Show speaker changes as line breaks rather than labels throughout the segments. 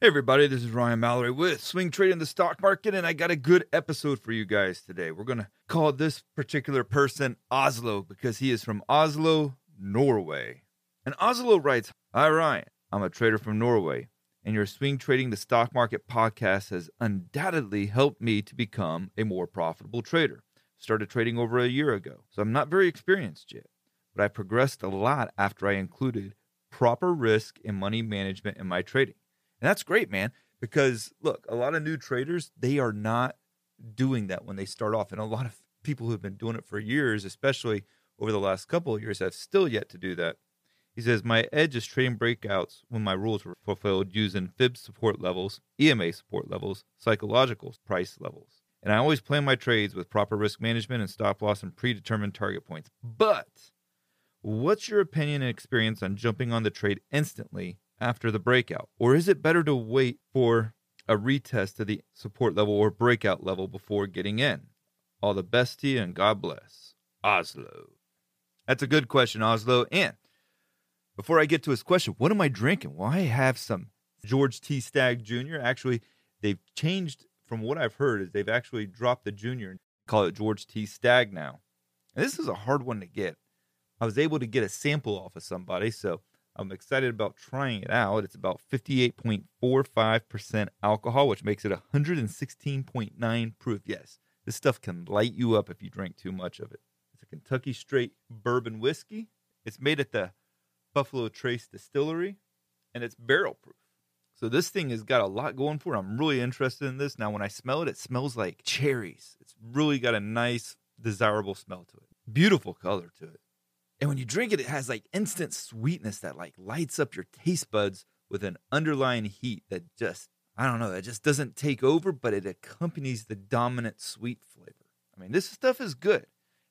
Hey, everybody, this is Ryan Mallory with Swing Trading the Stock Market, and I got a good episode for you guys today. We're going to call this particular person Oslo because he is from Oslo, Norway. And Oslo writes Hi, Ryan. I'm a trader from Norway, and your Swing Trading the Stock Market podcast has undoubtedly helped me to become a more profitable trader. Started trading over a year ago, so I'm not very experienced yet, but I progressed a lot after I included proper risk and money management in my trading. And that's great, man, because look, a lot of new traders, they are not doing that when they start off. And a lot of people who have been doing it for years, especially over the last couple of years, have still yet to do that. He says, My edge is trading breakouts when my rules were fulfilled using FIB support levels, EMA support levels, psychological price levels. And I always plan my trades with proper risk management and stop loss and predetermined target points. But what's your opinion and experience on jumping on the trade instantly after the breakout? Or is it better to wait for a retest to the support level or breakout level before getting in? All the best to you and God bless. Oslo. That's a good question, Oslo. And before I get to his question, what am I drinking? Well, I have some George T. Stagg Jr. Actually, they've changed from what I've heard is they've actually dropped the junior and call it George T. Stagg now. And this is a hard one to get. I was able to get a sample off of somebody, so I'm excited about trying it out. It's about 58.45% alcohol, which makes it 116.9 proof. Yes, this stuff can light you up if you drink too much of it. It's a Kentucky straight bourbon whiskey. It's made at the Buffalo Trace Distillery, and it's barrel proof. So this thing has got a lot going for it. I'm really interested in this. Now, when I smell it, it smells like cherries. It's really got a nice, desirable smell to it. Beautiful color to it. And when you drink it, it has like instant sweetness that like lights up your taste buds with an underlying heat that just, I don't know, that just doesn't take over, but it accompanies the dominant sweet flavor. I mean, this stuff is good.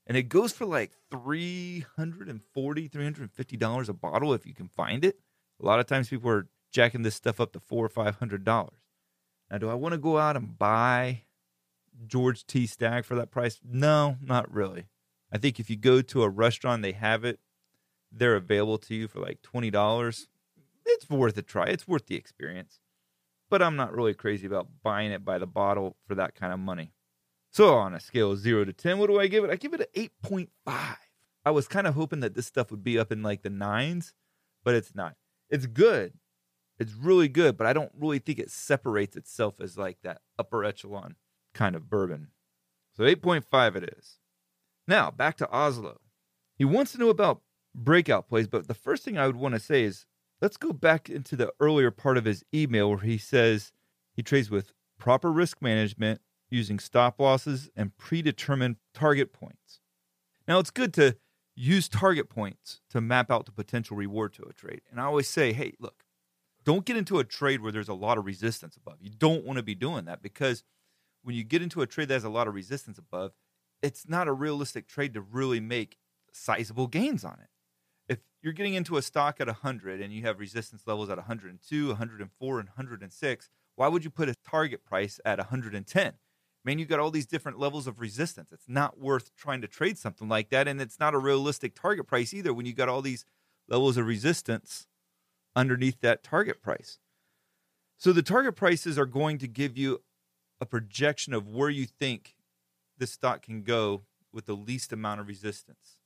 And it goes for like $340, $350 a bottle if you can find it. A lot of times people are jacking this stuff up to four or five hundred dollars. Now, do I want to go out and buy George T. Stagg for that price? No, not really. I think if you go to a restaurant, they have it, they're available to you for like $20. It's worth a try. It's worth the experience. But I'm not really crazy about buying it by the bottle for that kind of money. So, on a scale of 0 to 10, what do I give it? I give it an 8.5. I was kind of hoping that this stuff would be up in like the nines, but it's not. It's good. It's really good, but I don't really think it separates itself as like that upper echelon kind of bourbon. So 8.5 it is. Now, back to Oslo. He wants to know about breakout plays, but the first thing I would want to say is let's go back into the earlier part of his email where he says he trades with proper risk management using stop losses and predetermined target points. Now, it's good to use target points to map out the potential reward to a trade. And I always say, hey, look, don't get into a trade where there's a lot of resistance above. You don't want to be doing that because when you get into a trade that has a lot of resistance above, it's not a realistic trade to really make sizable gains on it. If you're getting into a stock at 100 and you have resistance levels at 102, 104, and 106, why would you put a target price at 110? Man, you've got all these different levels of resistance. It's not worth trying to trade something like that. And it's not a realistic target price either when you've got all these levels of resistance underneath that target price. So the target prices are going to give you a projection of where you think the stock can go with the least amount of resistance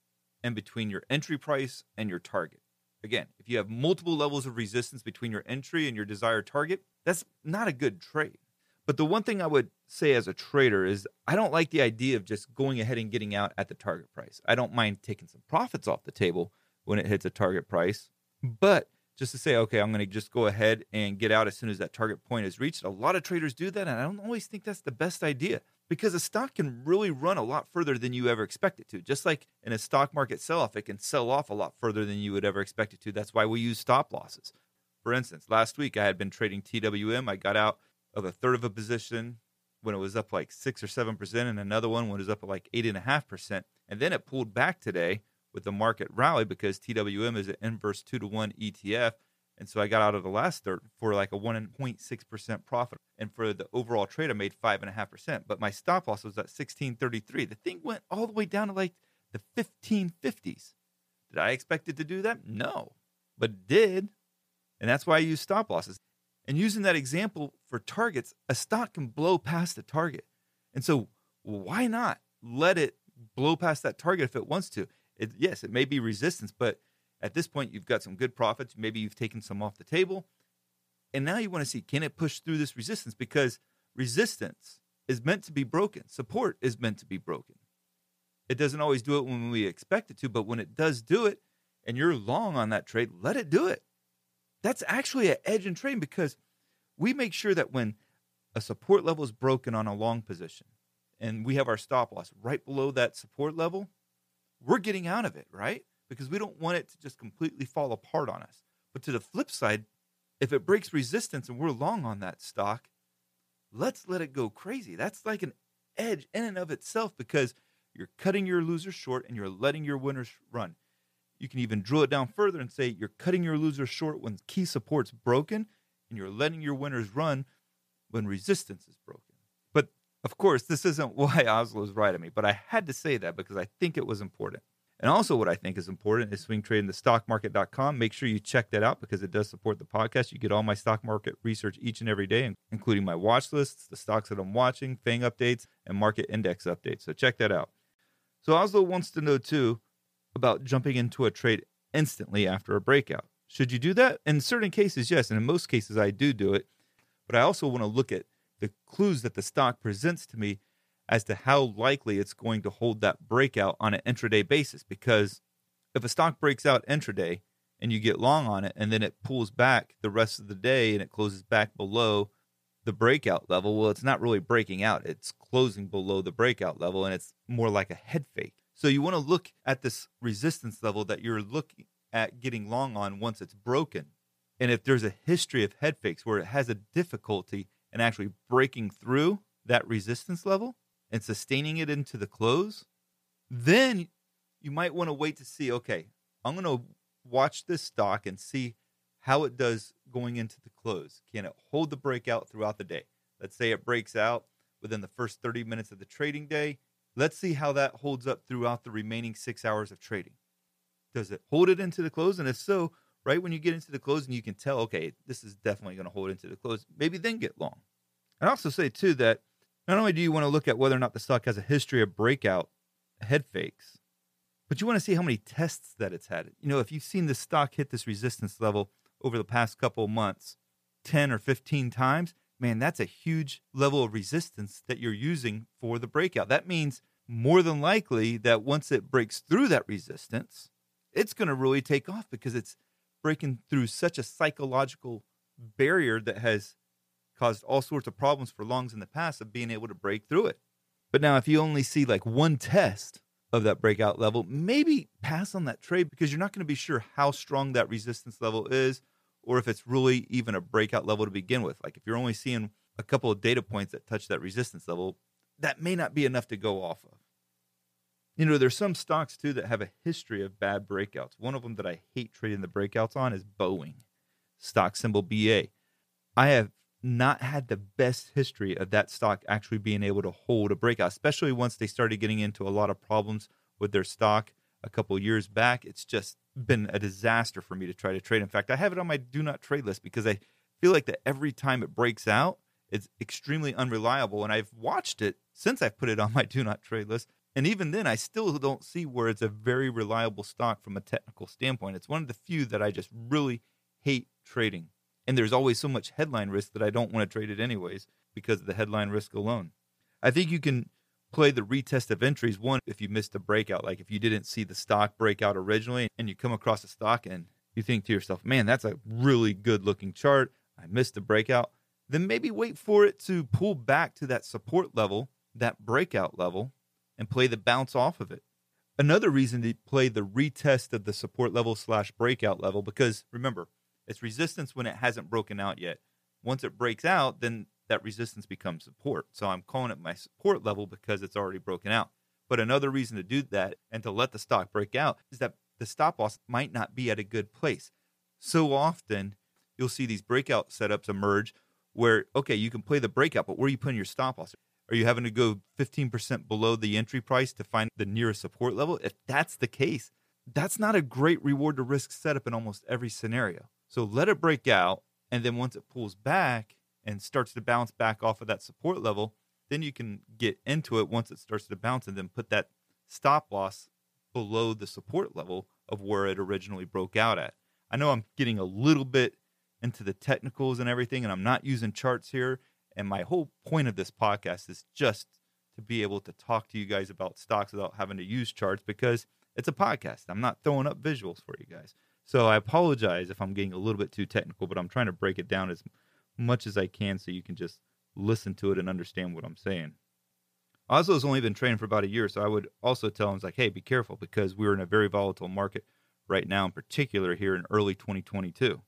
and between your entry price and your target. Again, if you have multiple levels of resistance between your entry and your desired target, that's not a good trade. But the one thing I would say as a trader is I don't like the idea of just going ahead and getting out at the target price. I don't mind taking some profits off the table when it hits a target price, but just to say, okay, I'm going to just go ahead and get out as soon as that target point is reached. A lot of traders do that, and I don't always think that's the best idea because a stock can really run a lot further than you ever expect it to. Just like in a stock market sell off, it can sell off a lot further than you would ever expect it to. That's why we use stop losses. For instance, last week I had been trading TWM. I got out of a third of a position when it was up like six or seven percent, and another one when it was up like eight and a half percent. And then it pulled back today with the market rally because TWM is an inverse two to one ETF. And so I got out of the last third for like a 1.6% profit. And for the overall trade, I made 5.5%. But my stop loss was at 1633. The thing went all the way down to like the 1550s. Did I expect it to do that? No, but it did. And that's why I use stop losses. And using that example for targets, a stock can blow past the target. And so why not let it blow past that target if it wants to? It, yes, it may be resistance, but at this point, you've got some good profits. Maybe you've taken some off the table. And now you want to see can it push through this resistance? Because resistance is meant to be broken, support is meant to be broken. It doesn't always do it when we expect it to, but when it does do it and you're long on that trade, let it do it. That's actually an edge in trading because we make sure that when a support level is broken on a long position and we have our stop loss right below that support level, we're getting out of it, right? Because we don't want it to just completely fall apart on us. But to the flip side, if it breaks resistance and we're long on that stock, let's let it go crazy. That's like an edge in and of itself because you're cutting your losers short and you're letting your winners run. You can even drill it down further and say you're cutting your losers short when key support's broken and you're letting your winners run when resistance is broken. But of course, this isn't why Oslo is right at me, but I had to say that because I think it was important. And also, what I think is important is swing trading the stockmarket.com. Make sure you check that out because it does support the podcast. You get all my stock market research each and every day, including my watch lists, the stocks that I'm watching, FANG updates, and market index updates. So check that out. So Oslo wants to know too about jumping into a trade instantly after a breakout. Should you do that? In certain cases, yes. And in most cases, I do do it. But I also want to look at the clues that the stock presents to me as to how likely it's going to hold that breakout on an intraday basis. Because if a stock breaks out intraday and you get long on it and then it pulls back the rest of the day and it closes back below the breakout level, well, it's not really breaking out. It's closing below the breakout level and it's more like a head fake. So you want to look at this resistance level that you're looking at getting long on once it's broken. And if there's a history of head fakes where it has a difficulty in actually breaking through that resistance level, and sustaining it into the close, then you might want to wait to see okay, I'm going to watch this stock and see how it does going into the close. Can it hold the breakout throughout the day? Let's say it breaks out within the first 30 minutes of the trading day. Let's see how that holds up throughout the remaining six hours of trading. Does it hold it into the close? And if so, right when you get into the close and you can tell, okay, this is definitely going to hold into the close, maybe then get long. And also say, too, that not only do you want to look at whether or not the stock has a history of breakout head fakes, but you want to see how many tests that it's had. You know, if you've seen the stock hit this resistance level over the past couple months 10 or 15 times, man, that's a huge level of resistance that you're using for the breakout. That means more than likely that once it breaks through that resistance, it's going to really take off because it's breaking through such a psychological barrier that has caused all sorts of problems for longs in the past of being able to break through it. But now, if you only see like one test of that breakout level, maybe pass on that trade because you're not going to be sure how strong that resistance level is or if it's really even a breakout level to begin with. Like if you're only seeing a couple of data points that touch that resistance level, that may not be enough to go off of. You know, there's some stocks too that have a history of bad breakouts. One of them that I hate trading the breakouts on is Boeing, stock symbol BA. I have not had the best history of that stock actually being able to hold a breakout, especially once they started getting into a lot of problems with their stock a couple years back. It's just been a disaster for me to try to trade. In fact, I have it on my do not trade list because I feel like that every time it breaks out, it's extremely unreliable. And I've watched it since I've put it on my do not trade list. And even then, I still don't see where it's a very reliable stock from a technical standpoint. It's one of the few that I just really hate trading. And there's always so much headline risk that I don't want to trade it anyways because of the headline risk alone. I think you can play the retest of entries. One, if you missed a breakout, like if you didn't see the stock breakout originally and you come across a stock and you think to yourself, man, that's a really good looking chart. I missed the breakout. Then maybe wait for it to pull back to that support level, that breakout level, and play the bounce off of it. Another reason to play the retest of the support level slash breakout level, because remember, it's resistance when it hasn't broken out yet. Once it breaks out, then that resistance becomes support. So I'm calling it my support level because it's already broken out. But another reason to do that and to let the stock break out is that the stop loss might not be at a good place. So often you'll see these breakout setups emerge where, okay, you can play the breakout, but where are you putting your stop loss? Are you having to go 15% below the entry price to find the nearest support level? If that's the case, that's not a great reward to risk setup in almost every scenario. So let it break out. And then once it pulls back and starts to bounce back off of that support level, then you can get into it once it starts to bounce and then put that stop loss below the support level of where it originally broke out at. I know I'm getting a little bit into the technicals and everything, and I'm not using charts here. And my whole point of this podcast is just to be able to talk to you guys about stocks without having to use charts because it's a podcast. I'm not throwing up visuals for you guys. So I apologize if I'm getting a little bit too technical, but I'm trying to break it down as much as I can so you can just listen to it and understand what I'm saying. Oslo's only been trading for about a year, so I would also tell him, like, hey, be careful because we're in a very volatile market right now, in particular here in early 2022.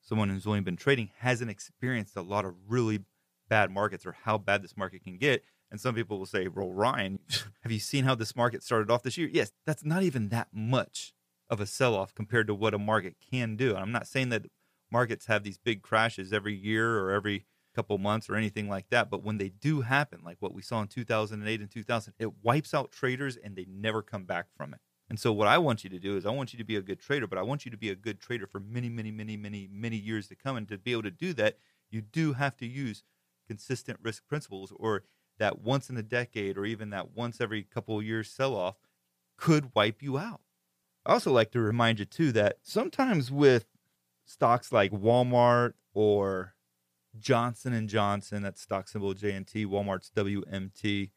Someone who's only been trading hasn't experienced a lot of really bad markets or how bad this market can get. And some people will say, well, Ryan, have you seen how this market started off this year? Yes, that's not even that much of a sell off compared to what a market can do. And I'm not saying that markets have these big crashes every year or every couple months or anything like that. But when they do happen, like what we saw in 2008 and 2000, it wipes out traders and they never come back from it. And so, what I want you to do is, I want you to be a good trader, but I want you to be a good trader for many, many, many, many, many years to come. And to be able to do that, you do have to use consistent risk principles or that once in a decade or even that once every couple years sell off could wipe you out. I also like to remind you too that sometimes with stocks like Walmart or Johnson and Johnson, that's stock symbol JNJ, Walmart's WMT,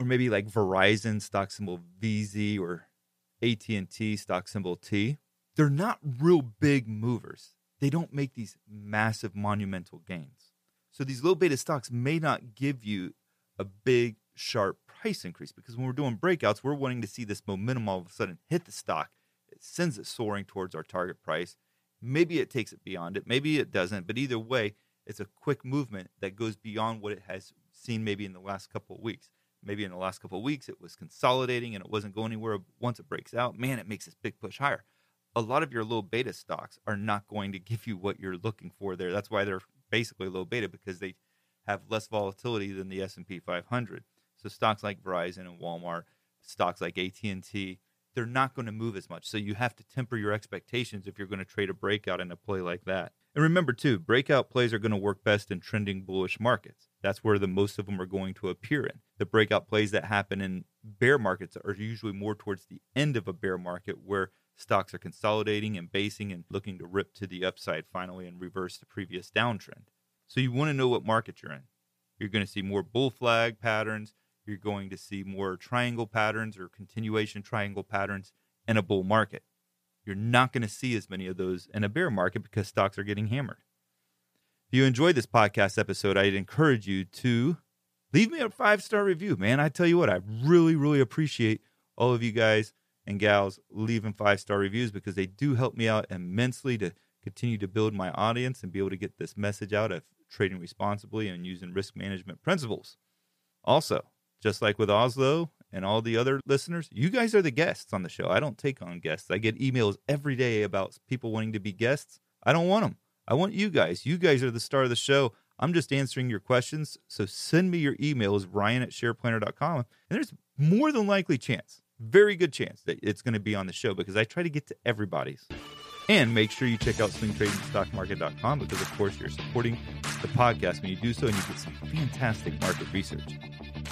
or maybe like Verizon stock symbol VZ or AT&T stock symbol T, they're not real big movers. They don't make these massive monumental gains. So these low beta stocks may not give you a big, sharp price increase because when we're doing breakouts, we're wanting to see this momentum all of a sudden hit the stock. Sends it soaring towards our target price. Maybe it takes it beyond it, maybe it doesn't, but either way, it's a quick movement that goes beyond what it has seen maybe in the last couple of weeks. Maybe in the last couple of weeks it was consolidating and it wasn't going anywhere. Once it breaks out, man, it makes this big push higher. A lot of your low beta stocks are not going to give you what you're looking for there. That's why they're basically low beta because they have less volatility than the S&P 500. So stocks like Verizon and Walmart, stocks like AT&T, they're not going to move as much. So you have to temper your expectations if you're going to trade a breakout in a play like that. And remember too, breakout plays are going to work best in trending bullish markets. That's where the most of them are going to appear in. The breakout plays that happen in bear markets are usually more towards the end of a bear market where stocks are consolidating and basing and looking to rip to the upside finally and reverse the previous downtrend. So you want to know what market you're in. You're going to see more bull flag patterns. You're going to see more triangle patterns or continuation triangle patterns in a bull market. You're not going to see as many of those in a bear market because stocks are getting hammered. If you enjoyed this podcast episode, I'd encourage you to leave me a five star review, man. I tell you what, I really, really appreciate all of you guys and gals leaving five star reviews because they do help me out immensely to continue to build my audience and be able to get this message out of trading responsibly and using risk management principles. Also, just like with Oslo and all the other listeners, you guys are the guests on the show. I don't take on guests. I get emails every day about people wanting to be guests. I don't want them. I want you guys. You guys are the star of the show. I'm just answering your questions. So send me your emails, ryan at shareplanner.com. And there's more than likely chance, very good chance that it's going to be on the show because I try to get to everybody's. And make sure you check out swingtradingstockmarket.com because, of course, you're supporting the podcast when you do so and you get some fantastic market research.